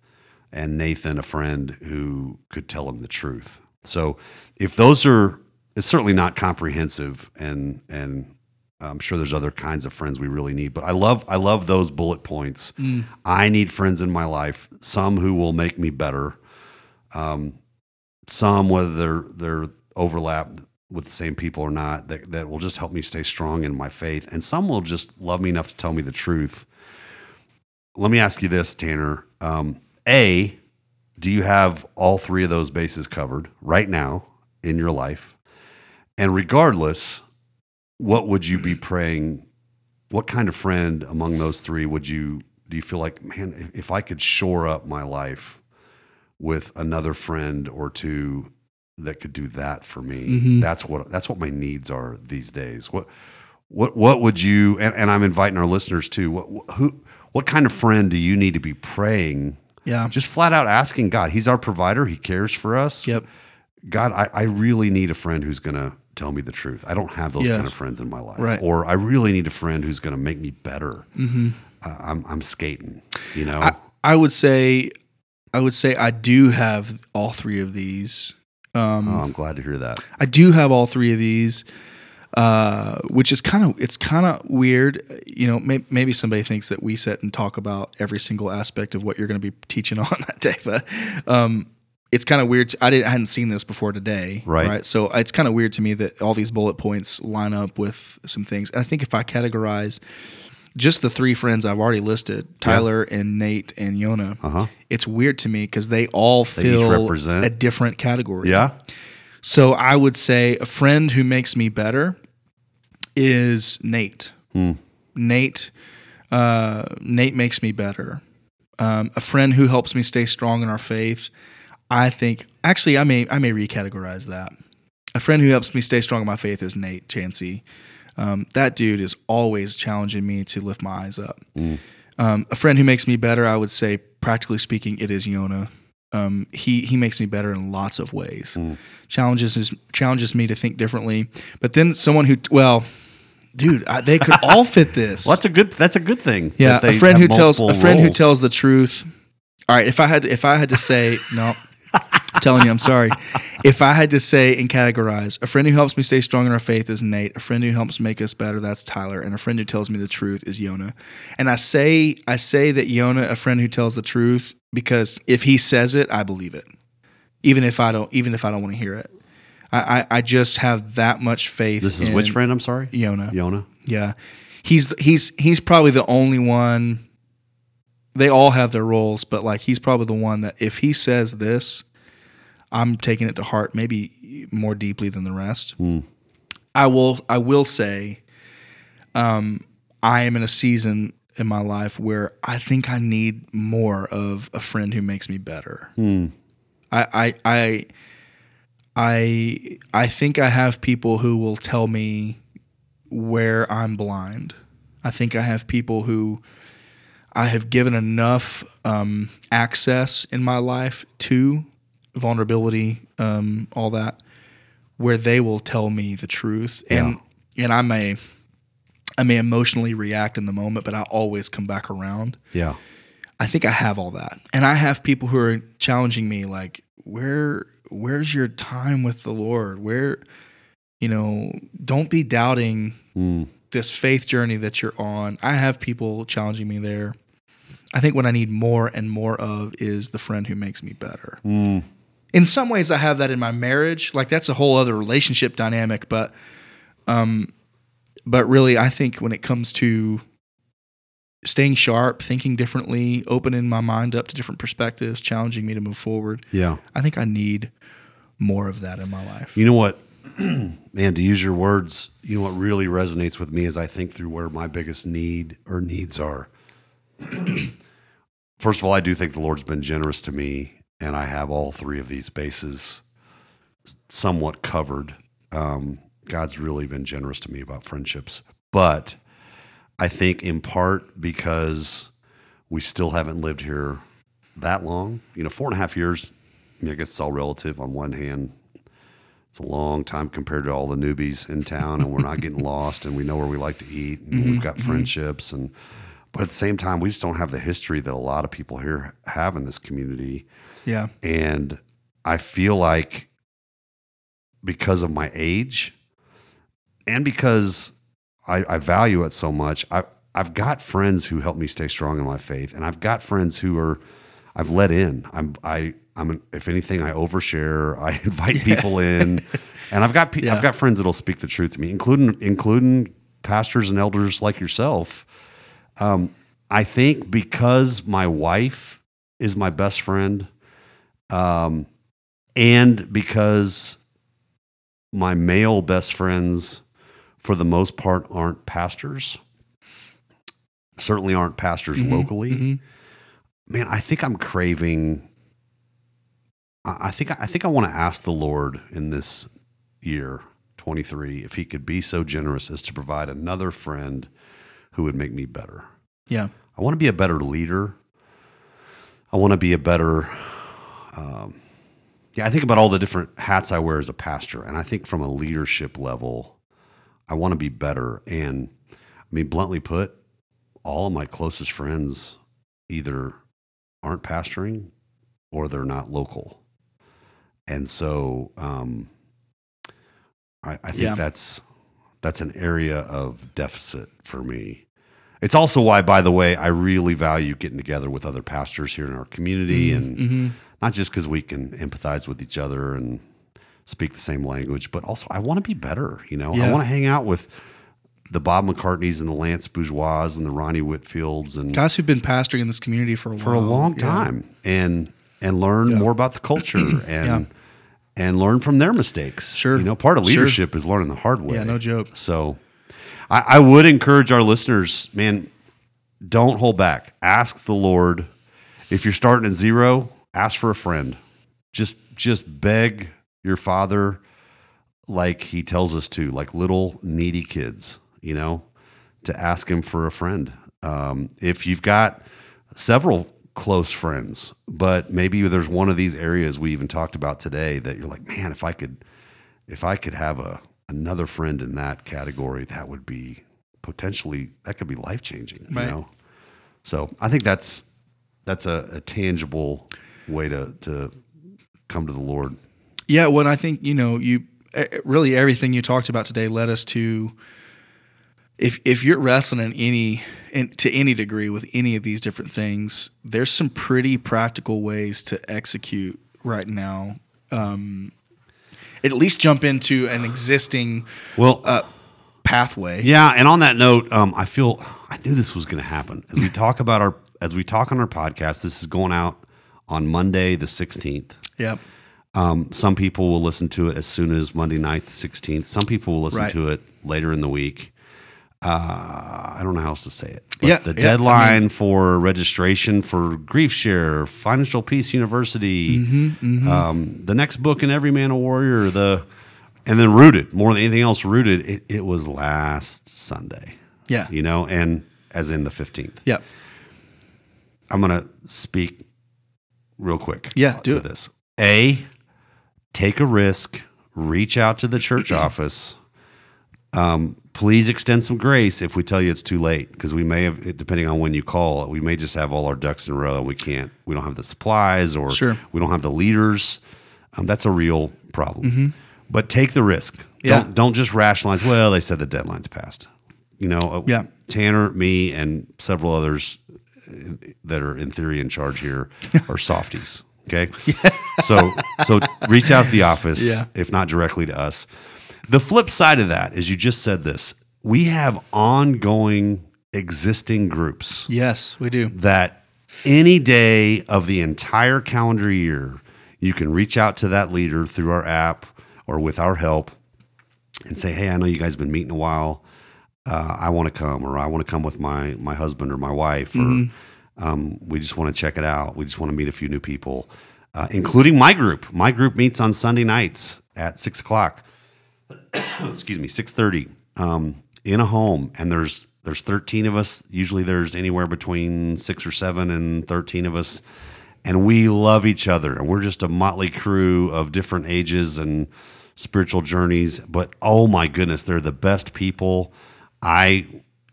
And Nathan, a friend who could tell him the truth. So if those are, it's certainly not comprehensive and, and I'm sure there's other kinds of friends we really need, but I love I love those bullet points. I need friends in my life, some who will make me better, um, some whether they're they're overlap with the same people or not that that will just help me stay strong in my faith, and some will just love me enough to tell me the truth. Let me ask you this, Tanner. Um, a, do you have all three of those bases covered right now in your life? And regardless, what would you be praying? What kind of friend among those three would you do you feel like, man, if I could shore up my life with another friend or two that could do that for me, Mhm. that's what that's what my needs are these days. What what what would you and, and I'm inviting our listeners to What who what kind of friend do you need to be praying? Yeah. Just flat out asking God. He's our provider. He cares for us. Yep. God, I, I really need a friend who's going to tell me the truth. I don't have those Yes. kind of friends in my life. Right. Or I really need a friend who's going to make me better. Mm-hmm. Uh, I'm, I'm skating, you know? I, I would say, I would say I do have all three of these. Um, oh, I'm glad to hear that. I do have all three of these, uh, which is kind of it's kind of weird. You know, may, maybe somebody thinks that we sit and talk about every single aspect of what you're going to be teaching on that day, but um, it's kind of weird. To, I didn't I hadn't seen this before today, Right. So it's kind of weird to me that all these bullet points line up with some things. And I think if I categorize just the three friends I've already listed, Tyler and Nate and Yona, Uh-huh. it's weird to me because they all each fill represent- a different category. Yeah. So I would say a friend who makes me better is Nate. Hmm. Nate, uh, Nate makes me better. Um, a friend who helps me stay strong in our faith. I think actually I may I may recategorize that. A friend who helps me stay strong in my faith is Nate Chansey. Um, that dude is always challenging me to lift my eyes up. Um, a friend who makes me better, I would say, practically speaking, it is Yona. Um, he he makes me better in lots of ways. Challenges is, challenges me to think differently. But then someone who, well, dude, I, they could all fit this. Well, that's a good, that's a good thing. yeah, a friend who tells a friend who tells the truth. All right, if I had if I had to say no, I'm telling you, I'm sorry. If I had to say and categorize, a friend who helps me stay strong in our faith is Nate. A friend who helps make us better, that's Tyler. And a friend who tells me the truth is Yona. And I say I say that Yona, a friend who tells the truth, because if he says it, I believe it. Even if I don't even if I don't want to hear it. I, I, I just have that much faith. This is which friend? I'm sorry? Yona. Yona. Yeah, he's he's he's probably the only one. They all have their roles, but like he's probably the one that if he says this, I'm taking it to heart, maybe more deeply than the rest. I will I will say, um, I am in a season in my life where I think I need more of a friend who makes me better. I I I I I think I have people who will tell me where I'm blind. I think I have people who I have given enough um, access in my life to vulnerability, um, all that, where they will tell me the truth, and and I may I may emotionally react in the moment, but I always come back around. Yeah. I think I have all that. And I have people who are challenging me like, where where's your time with the Lord? Where you know, don't be doubting Mm. this faith journey that you're on. I have people challenging me there. I think what I need more and more of is the friend who makes me better. Mm. In some ways I have that in my marriage. Like that's a whole other relationship dynamic, but um but really I think when it comes to staying sharp, thinking differently, opening my mind up to different perspectives, challenging me to move forward. Yeah. I think I need more of that in my life. You know what, man, to use your words, you know what really resonates with me as I think through where my biggest need or needs are. First of all, I do think the Lord's been generous to me, and I have all three of these bases somewhat covered. Um, God's really been generous to me about friendships. But I think in part because we still haven't lived here that long. You know, four and a half years. I, mean, I guess it's all relative. On one hand, it's a long time compared to all the newbies in town, and we're not getting lost, and we know where we like to eat, and we've got friendships, and but at the same time, we just don't have the history that a lot of people here have in this community. Yeah. And I feel like because of my age and because I, I value it so much, I, I've got friends who help me stay strong in my faith. And I've got friends who are, I've let in. I'm, I, I'm, an, if anything, I overshare. I invite people in, and I've got, pe- Yeah. I've got friends that'll speak the truth to me, including, including pastors and elders like yourself. Um, I think because my wife is my best friend, um, and because my male best friends, for the most part, aren't pastors, certainly aren't pastors Mhm, locally. mhm. Man, I think I'm craving. I think I think I want to ask the Lord in this year 23 if He could be so generous as to provide another friend who would make me better. Yeah. I want to be a better leader. I want to be a better. Um, yeah, I think about all the different hats I wear as a pastor, and I think from a leadership level, I want to be better. And I mean, bluntly put, all of my closest friends either aren't pastoring or they're not local, and so um, I, I think Yeah. that's that's an area of deficit for me. It's also why, by the way, I really value getting together with other pastors here in our community, and Mhm. Not just because we can empathize with each other and speak the same language, but also I want to be better. You know, I want to hang out with the Bob McCartneys and the Lance Bourgeois and the Ronnie Whitfields and Guys who've been pastoring in this community for a for a long Yeah. time and and learn Yeah. more about the culture and and learn from their mistakes. Sure. you know, part of Sure. leadership is learning the hard way. Yeah, no joke. So I, I would encourage our listeners, man, don't hold back. Ask the Lord. If you're starting at zero, ask for a friend. Just just beg your father like he tells us to, like little needy kids, you know, to ask him for a friend. Um, if you've got several close friends, but maybe there's one of these areas we even talked about today that you're like, man, if I could if I could have a another friend in that category, that would be potentially that could be life changing. You know, so I think that's that's a, a tangible way to to come to the Lord. Yeah, when I think you know you really everything you talked about today led us to if if you're wrestling in any in, to any degree with any of these different things, there's some pretty practical ways to execute right now. Um, at least jump into an existing Well, uh, pathway. yeah, and on that note, um, I feel I knew this was going to happen as we talk about our as we talk on our podcast. This is going out on Monday the sixteenth. Yep. Um, some people will listen to it as soon as Monday night, the 16th. Some people will listen Right. to it later in the week. Uh, I don't know how else to say it. But Yeah, the yeah, I deadline for registration for Grief Share, Financial Peace University, Mm-hmm, Um, the next book in Every Man a Warrior, the and then Rooted, more than anything else, Rooted, it, it was last Sunday, Yeah. you know, and as in the 15th. Yep. I'm going to speak real quick. Yeah, do this. A, take a risk, reach out to the church office. Um, please extend some grace if we tell you it's too late because we may have, depending on when you call, we may just have all our ducks in a row and we can't, we don't have the supplies or Sure. we don't have the leaders. Um, that's a real problem. But take the risk. Mm-hmm. Yeah. Don't don't just rationalize. Well, they said the deadline's passed. You know, uh, Yeah. Tanner, me, and several others that are in theory in charge here are softies. Okay. So so reach out to the office, Yeah. if not directly to us. The flip side of that is you just said this. We have ongoing existing groups Yes, we do. that any day of the entire calendar year, you can reach out to that leader through our app or with our help and say, "Hey, I know you guys have been meeting a while. Uh, I want to come, or I want to come with my my husband or my wife, or um, we just want to check it out. We just want to meet a few new people, uh, including my group. My group meets on Sunday nights at six o'clock. Excuse me, six thirty. Um, in a home and there's there's 13 of us usually there's anywhere between 6 or 7 and 13 of us and we love each other and we're just a motley crew of different ages and spiritual journeys but oh my goodness they're the best people i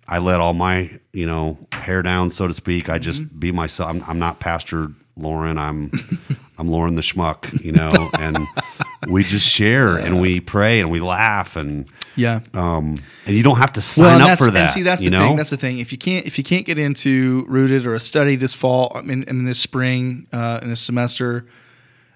i let all my you know hair down so to speak i just Mm-hmm. be myself i'm, I'm not pastor lauren i'm i'm lauren the schmuck you know and we just share and we pray and we laugh and Yeah. um and you don't have to Well, sign and up for that and see, that's the know thing. That's the thing. If you can't, if you can't get into rooted or a study this fall, I mean, in this spring, uh, in this semester,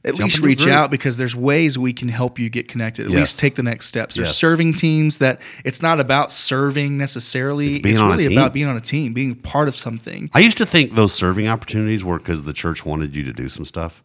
at Jump least reach out because there's ways we can help you get connected. At Yes. least take the next steps. There's Yes. serving teams that it's not about serving necessarily. It's, a really about being on a team, being part of something. I used to think those serving opportunities were because the church wanted you to do some stuff.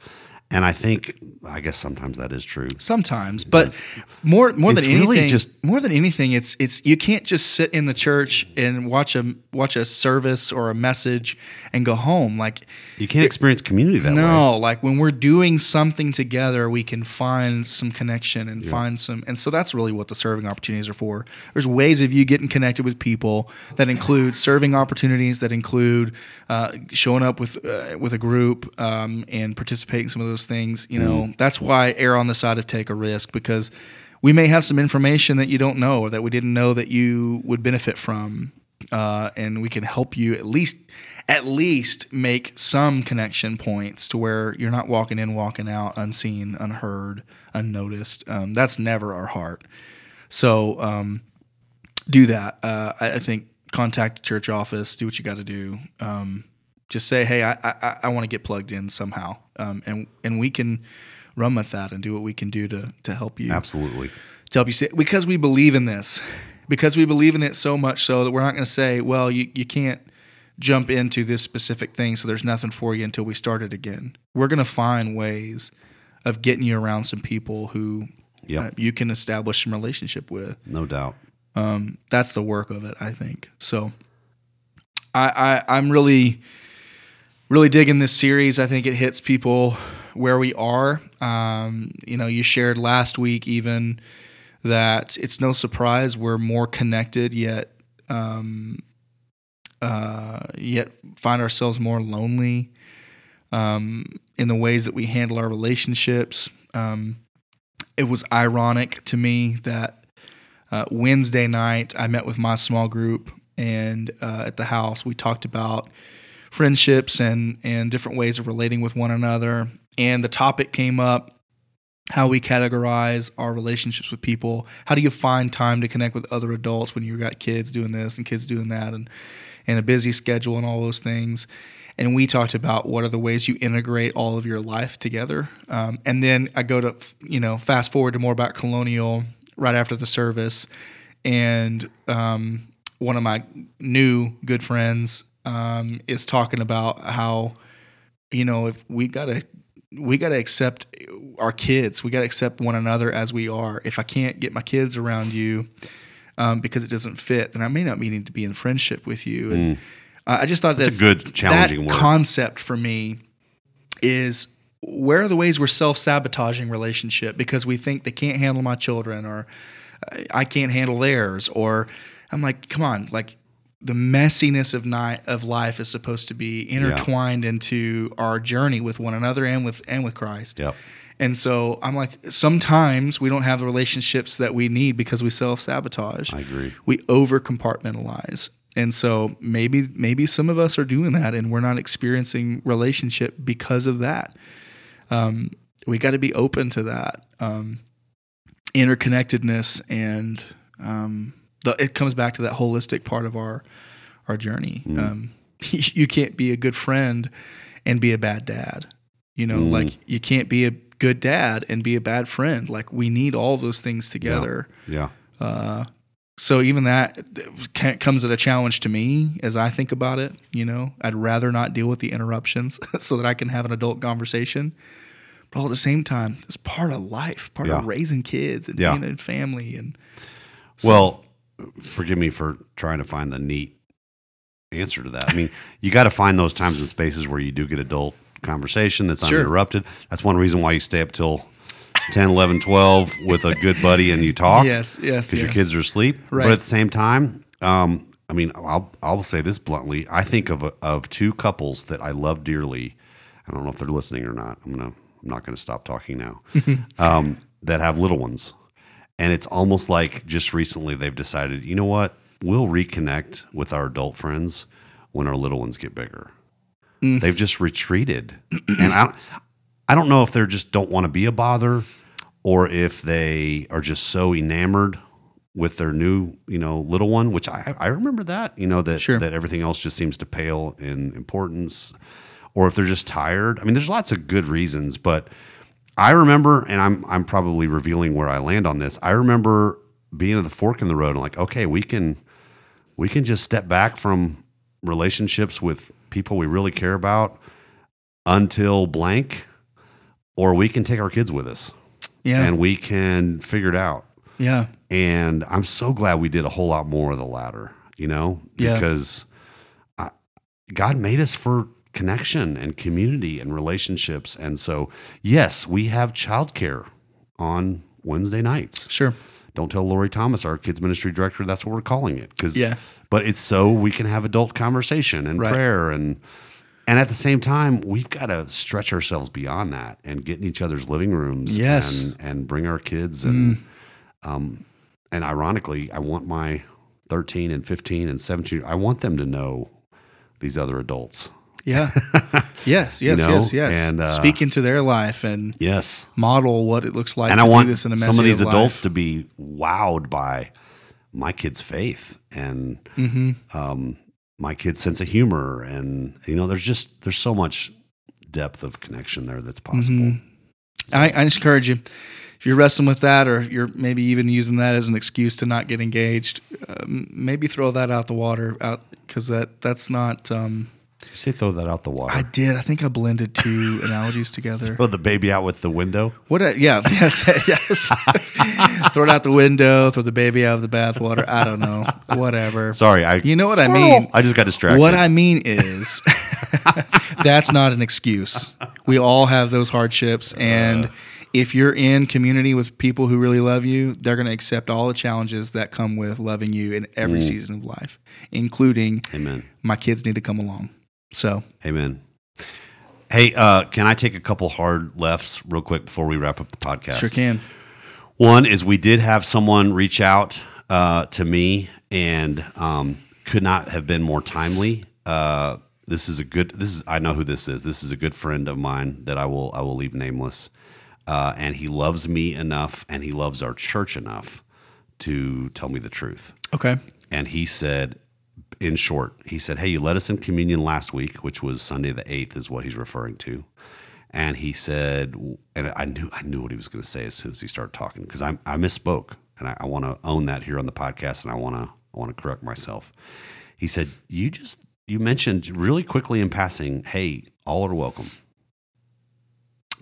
And I think, I guess sometimes that is true. Sometimes, but more more than it's really anything, just- more than anything, it's it's you can't just sit in the church and watch a watch a service or a message and go home. Like You can't experience community that way. no, like when we're doing something together, we can find some connection and find some, and so that's really what the serving opportunities are for. There's ways of you getting connected with people that include serving opportunities, that include uh, showing up with uh, with a group um, and participating in some of those things. You know, Mm-hmm. that's why err on the side of take a risk because we may have some information that you don't know or that we didn't know that you would benefit from uh, and we can help you at least at least make some connection points to where you're not walking in walking out unseen unheard unnoticed um, that's never our heart so um, do that uh, I, I think contact the church office do what you got to do um, just say hey i, I, I want to get plugged in somehow um, and and we can run with that and do what we can do to to help you Absolutely. to help you see because we believe in this because we believe in it so much so that we're not going to say well you, you can't jump into this specific thing so there's nothing for you until we start it again we're going to find ways of getting you around some people who Yep. uh, you can establish some relationship with No doubt. um, that's the work of it i think so I, I i'm really really digging this series. I think it hits people where we are. Um, you know you shared last week even that it's no surprise we're more connected yet um, uh, yet find ourselves more lonely um, in the ways that we handle our relationships. Um, it was ironic to me that uh, Wednesday night, I met with my small group, and uh, at the house, we talked about friendships and and different ways of relating with one another. And the topic came up: how we categorize our relationships with people. How do you find time to connect with other adults when you've got kids doing this and kids doing that, and and a busy schedule and all those things. And we talked about what are the ways you integrate all of your life together. Um, and then I go to, you know, fast forward to more about Colonial right after the service. And um, one of my new good friends um, is talking about how, you know, if we got to, we got to accept our kids. We got to accept one another as we are. If I can't get my kids around you, um, because it doesn't fit, then I may not be needing to be in friendship with you. And uh, I just thought That's that's, a good, challenging that word. concept for me is where are the ways we're self sabotaging relationship because we think they can't handle my children or uh, I can't handle theirs or I'm like, come on, like the messiness of night of life is supposed to be intertwined into our journey with one another and with and with Christ. Yep. And so I'm like, sometimes we don't have the relationships that we need because we self sabotage. I agree. We over compartmentalize. And so maybe maybe some of us are doing that and we're not experiencing relationship because of that. Um, we got to be open to that um, interconnectedness and um, the, it comes back to that holistic part of our our journey. Um, you can't be a good friend and be a bad dad. You know, like you can't be a good dad and be a bad friend. Like we need all those things together. Yeah. Uh, so even that ca- comes at a challenge to me as I think about it. You know, I'd rather not deal with the interruptions so that I can have an adult conversation. But all at the same time, it's part of life, part Yeah. of raising kids and Yeah. being a family. And Well, forgive me for trying to find the neat answer to that. I mean, you got to find those times and spaces where you do get adult conversation that's Sure. uninterrupted. That's one reason why you stay up till 10, 11, 12 with a good buddy and you talk. Yes, yes, Because your kids are asleep. Right. But at the same time, um, I mean, I'll, I'll say this bluntly. I think of, a, of two couples that I love dearly. I don't know if they're listening or not. I'm gonna. I'm not gonna stop talking now. um, that have little ones, and it's almost like just recently they've decided. You know what? We'll reconnect with our adult friends when our little ones get bigger. Mm. They've just retreated, and I. I don't know if they just don't want to be a bother, or if they are just so enamored with their new, you know, little one. Which I, I remember that, you know, that Sure. that everything else just seems to pale in importance or if they're just tired. I mean, there's lots of good reasons, but I remember, and I'm I'm probably revealing where I land on this. I remember being at the fork in the road and like, okay, we can we can just step back from relationships with people we really care about until blank, or we can take our kids with us Yeah. and we can figure it out. yeah. And I'm so glad we did a whole lot more of the latter, you know, Yeah. because I, God made us for connection and community and relationships. And so, yes, we have childcare on Wednesday nights. Sure. Don't tell Lori Thomas, our kids ministry director, that's what we're calling it. Because, Yeah. but it's so we can have adult conversation and Right. prayer and. And at the same time, we've got to stretch ourselves beyond that and get in each other's living rooms Yes. Mm. and, and bring our kids and um, and ironically, I want my 13 and 15 and 17, I want them to know these other adults. Yeah. yes. Yes. know, yes. Yes. and, uh, Speak into their life and Yes. model what it looks like And to I want do this in a some of these adults life. to be wowed by my kid's faith and Mm-hmm. um, my kid's sense of humor. And, you know, there's just, there's so much depth of connection there that's possible. Mm-hmm. I, I encourage you if you're wrestling with that or you're maybe even using that as an excuse to not get engaged um, maybe throw that out the water out because that that's not um, You say throw that out the water. i did i think i blended two analogies together throw the baby out with the window. what a, yeah that's it yes throw it out the window throw the baby out of the bathwater i don't know whatever Sorry. I, You know what I mean. I just got distracted. What I mean is, that's not an excuse. We all have those hardships. Uh. And if you're in community with people who really love you, they're going to accept all the challenges that come with loving you in every mm. season of life, including Amen. my kids need to come along. So, Amen. Hey, uh, can I take a couple hard lefts real quick before we wrap up the podcast? sure can. One is we did have someone reach out uh, to me and um, could not have been more timely. Uh, this is a good. This is I know who this is. This is a good friend of mine that I will I will leave nameless. Uh, and he loves me enough, and he loves our church enough to tell me the truth. Okay. And he said, in short, he said, Hey, you led us in communion last week, which was Sunday the 8th, is what he's referring to. And he said, and I knew I knew what he was going to say as soon as he started talking because I, I misspoke, and I, I want to own that here on the podcast, and I want to I want to correct myself. He said, "You just you mentioned really quickly in passing, hey, all are welcome.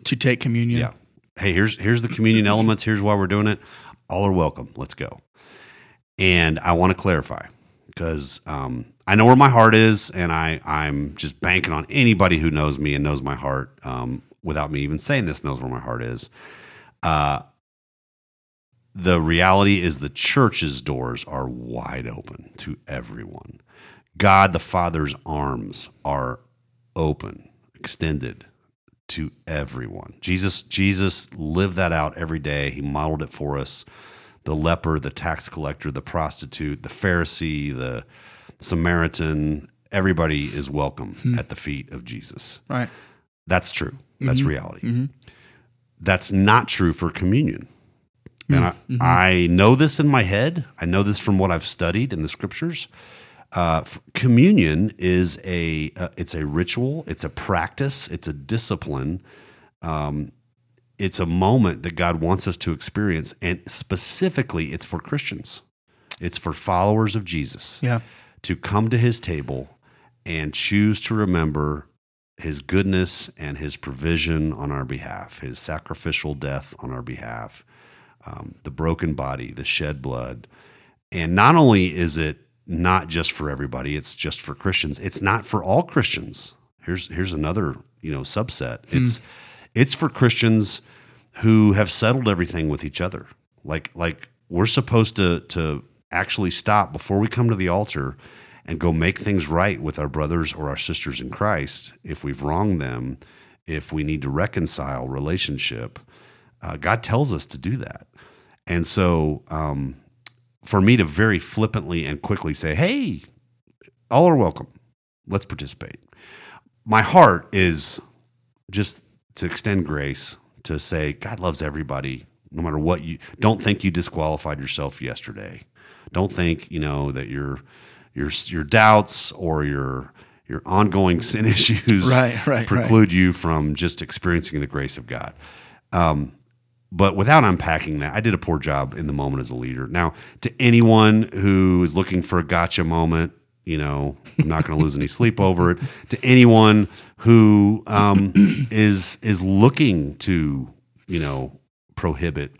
To take communion. Yeah. Hey, here's here's the communion elements. Here's why we're doing it. All are welcome. Let's go. And I want to clarify because um, I know where my heart is, and I I'm just banking on anybody who knows me and knows my heart um, without me even saying this knows where my heart is. Uh, the reality is the church's doors are wide open to everyone. God the Father's arms are open, extended to everyone. Jesus Jesus lived that out every day. He modeled it for us. The leper, the tax collector, the prostitute, the Pharisee, the Samaritan, everybody is welcome at the feet of Jesus. Right. That's true. That's reality. That's not true for communion. And I, I know this in my head. I know this from what I've studied in the scriptures. Uh, communion is a uh, it's a ritual. It's a practice. It's a discipline. Um, it's a moment that God wants us to experience, and specifically, it's for Christians. It's for followers of Jesus Yeah. to come to his table and choose to remember his goodness and his provision on our behalf, his sacrificial death on our behalf, um, the broken body, the shed blood. And not only is it not just for everybody, it's just for Christians. It's not for all Christians. Here's here's another, you know, subset. It's it's for Christians who have settled everything with each other. Like like we're supposed to to actually stop before we come to the altar and go make things right with our brothers or our sisters in Christ if we've wronged them, if we need to reconcile relationship. Uh, God tells us to do that. And so um, for me to very flippantly and quickly say, hey, all are welcome, let's participate. My heart is just to extend grace, to say, God loves everybody, no matter what you don't think you disqualified yourself yesterday. Don't think, you know, that your your your doubts or your your ongoing sin issues Right, right, preclude you from just experiencing the grace of God. Um, but without unpacking that, I did a poor job in the moment as a leader. Now, to anyone who is looking for a gotcha moment, you know, I'm not going to lose any sleep over it. To anyone who um, is is looking to, you know, prohibit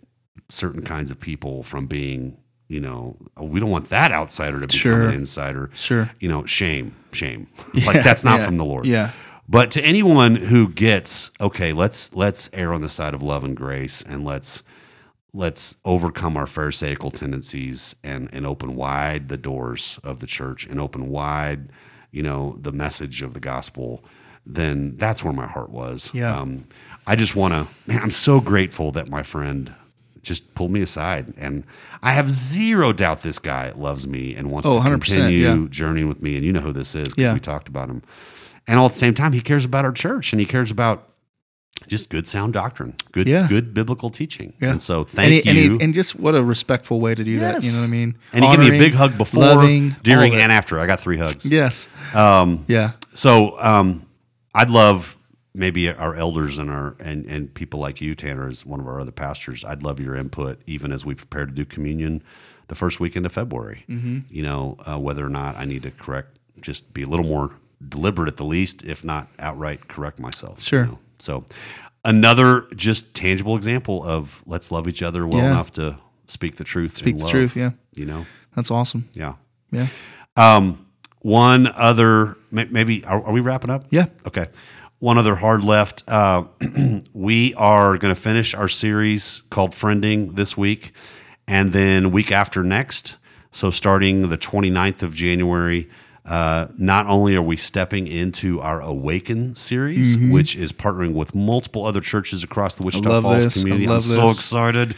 certain kinds of people from being, you know, we don't want that outsider to become Sure. an insider. Sure. You know, shame, shame. like that's not yeah, from the Lord. yeah. But to anyone who gets okay, let's let's err on the side of love and grace, and let's let's overcome our pharisaical tendencies and and open wide the doors of the church and open wide, you know, the message of the gospel. Then that's where my heart was. Yeah. Um, I just want to. Man, I'm so grateful that my friend just pulled me aside, and I have zero doubt this guy loves me and wants Oh, to 100%, continue yeah. journeying with me. And you know who this is. 'cause Yeah. We talked about him. And all at the same time, he cares about our church and he cares about just good sound doctrine, good Yeah. good biblical teaching. Yeah. And so and thank he- and, you. he- and just what a respectful way to do that. You know what I mean? And he gave me a big hug before, loving, during, and after. I got three hugs. yes, Um, yeah, so um, I'd love maybe our elders and our and, and people like you, Tanner, as one of our other pastors. I'd love your input, even as we prepare to do communion the first weekend of February. Mm-hmm. You know, uh, whether or not I need to correct, just be a little more deliberate at the least, if not outright correct myself. you Sure. know? So another just tangible example of let's love each other well Yeah. enough to speak the truth. Speak the love, truth, yeah. You know. that's awesome. Yeah. Yeah, Um, one other, maybe, are, are we wrapping up? Yeah. Okay. One other hard left. Uh, we are going to finish our series called Friending this week, and then week after next. So starting the 29th of January, uh, not only are we stepping into our Awaken series, which is partnering with multiple other churches across the Wichita Falls this. I community. I'm love so excited.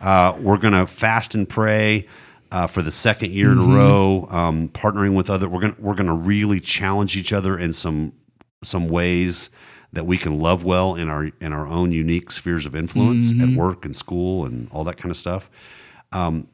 Uh, we're going to fast and pray uh, for the second year Mm-hmm. in a row, um, partnering with other. We're going to we're going to really challenge each other in some some ways that we can love well in our in our own unique spheres of influence Mm-hmm. at work and school and all that kind of stuff. Um,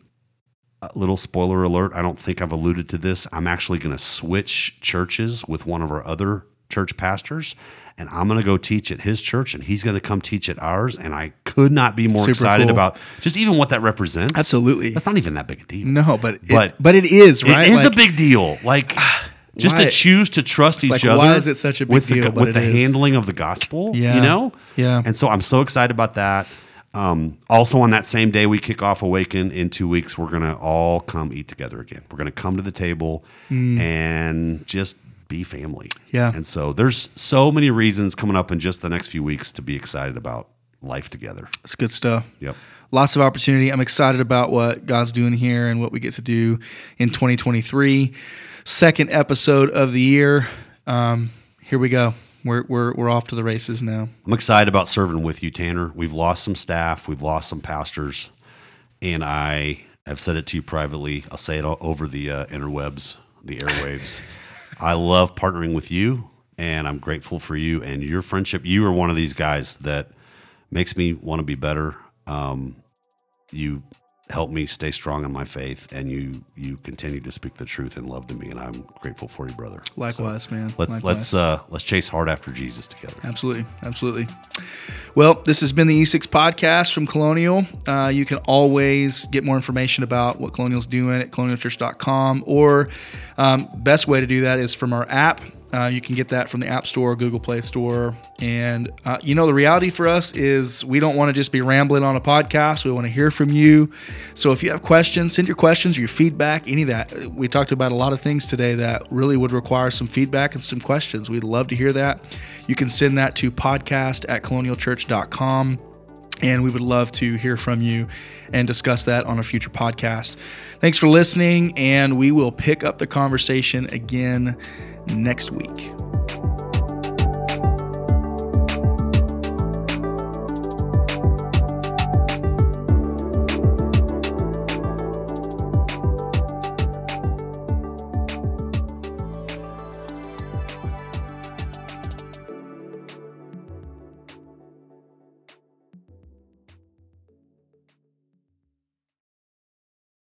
a little spoiler alert: I don't think I've alluded to this. I'm actually going to switch churches with one of our other church pastors. And I'm going to go teach at his church, and he's going to come teach at ours. And I could not be more Super excited cool. about just even what that represents. Absolutely. That's not even that big a deal. no, but it, But- but it is right. It is Like, a big deal. Like ah, just why- to choose to trust each like, other. why is it such a big with deal? The, But with it the is. handling of the gospel, Yeah. you know. Yeah. And so I'm so excited about that. Um, also, on that same day we kick off Awaken in two weeks, we're gonna all come eat together again. We're gonna come to the table and just be family. Mm. Yeah. And so there's so many reasons coming up in just the next few weeks to be excited about life together. It's good stuff. Yep. Lots of opportunity. I'm excited about what God's doing here and what we get to do in 2023. Second episode of the year. Um, here we go. We're, we're, we're off to the races now. I'm excited about serving with you, Tanner. We've lost some staff, we've lost some pastors, and I have said it to you privately. I'll say it all over the uh, interwebs, the airwaves. I love partnering with you, and I'm grateful for you and your friendship. You are one of these guys that makes me want to be better. Um, you help me stay strong in my faith, and you you continue to speak the truth and love to me, and I'm grateful for you, brother. Likewise, man. Let's Likewise. let's uh, let's chase hard after Jesus together. Absolutely. Absolutely. Well, this has been the E6 podcast from Colonial. Uh, you can always get more information about what Colonial's doing at colonialchurch.com, or um, best way to do that is from our app. Uh, you can get that from the App Store, Google Play Store. And, uh, you know, the reality for us is we don't want to just be rambling on a podcast. We want to hear from you. So if you have questions, send your questions, your feedback, any of that. We talked about a lot of things today that really would require some feedback and some questions. We'd love to hear that. You can send that to podcast at colonialchurch.com. And we would love to hear from you and discuss that on a future podcast. Thanks for listening, and we will pick up the conversation again next week.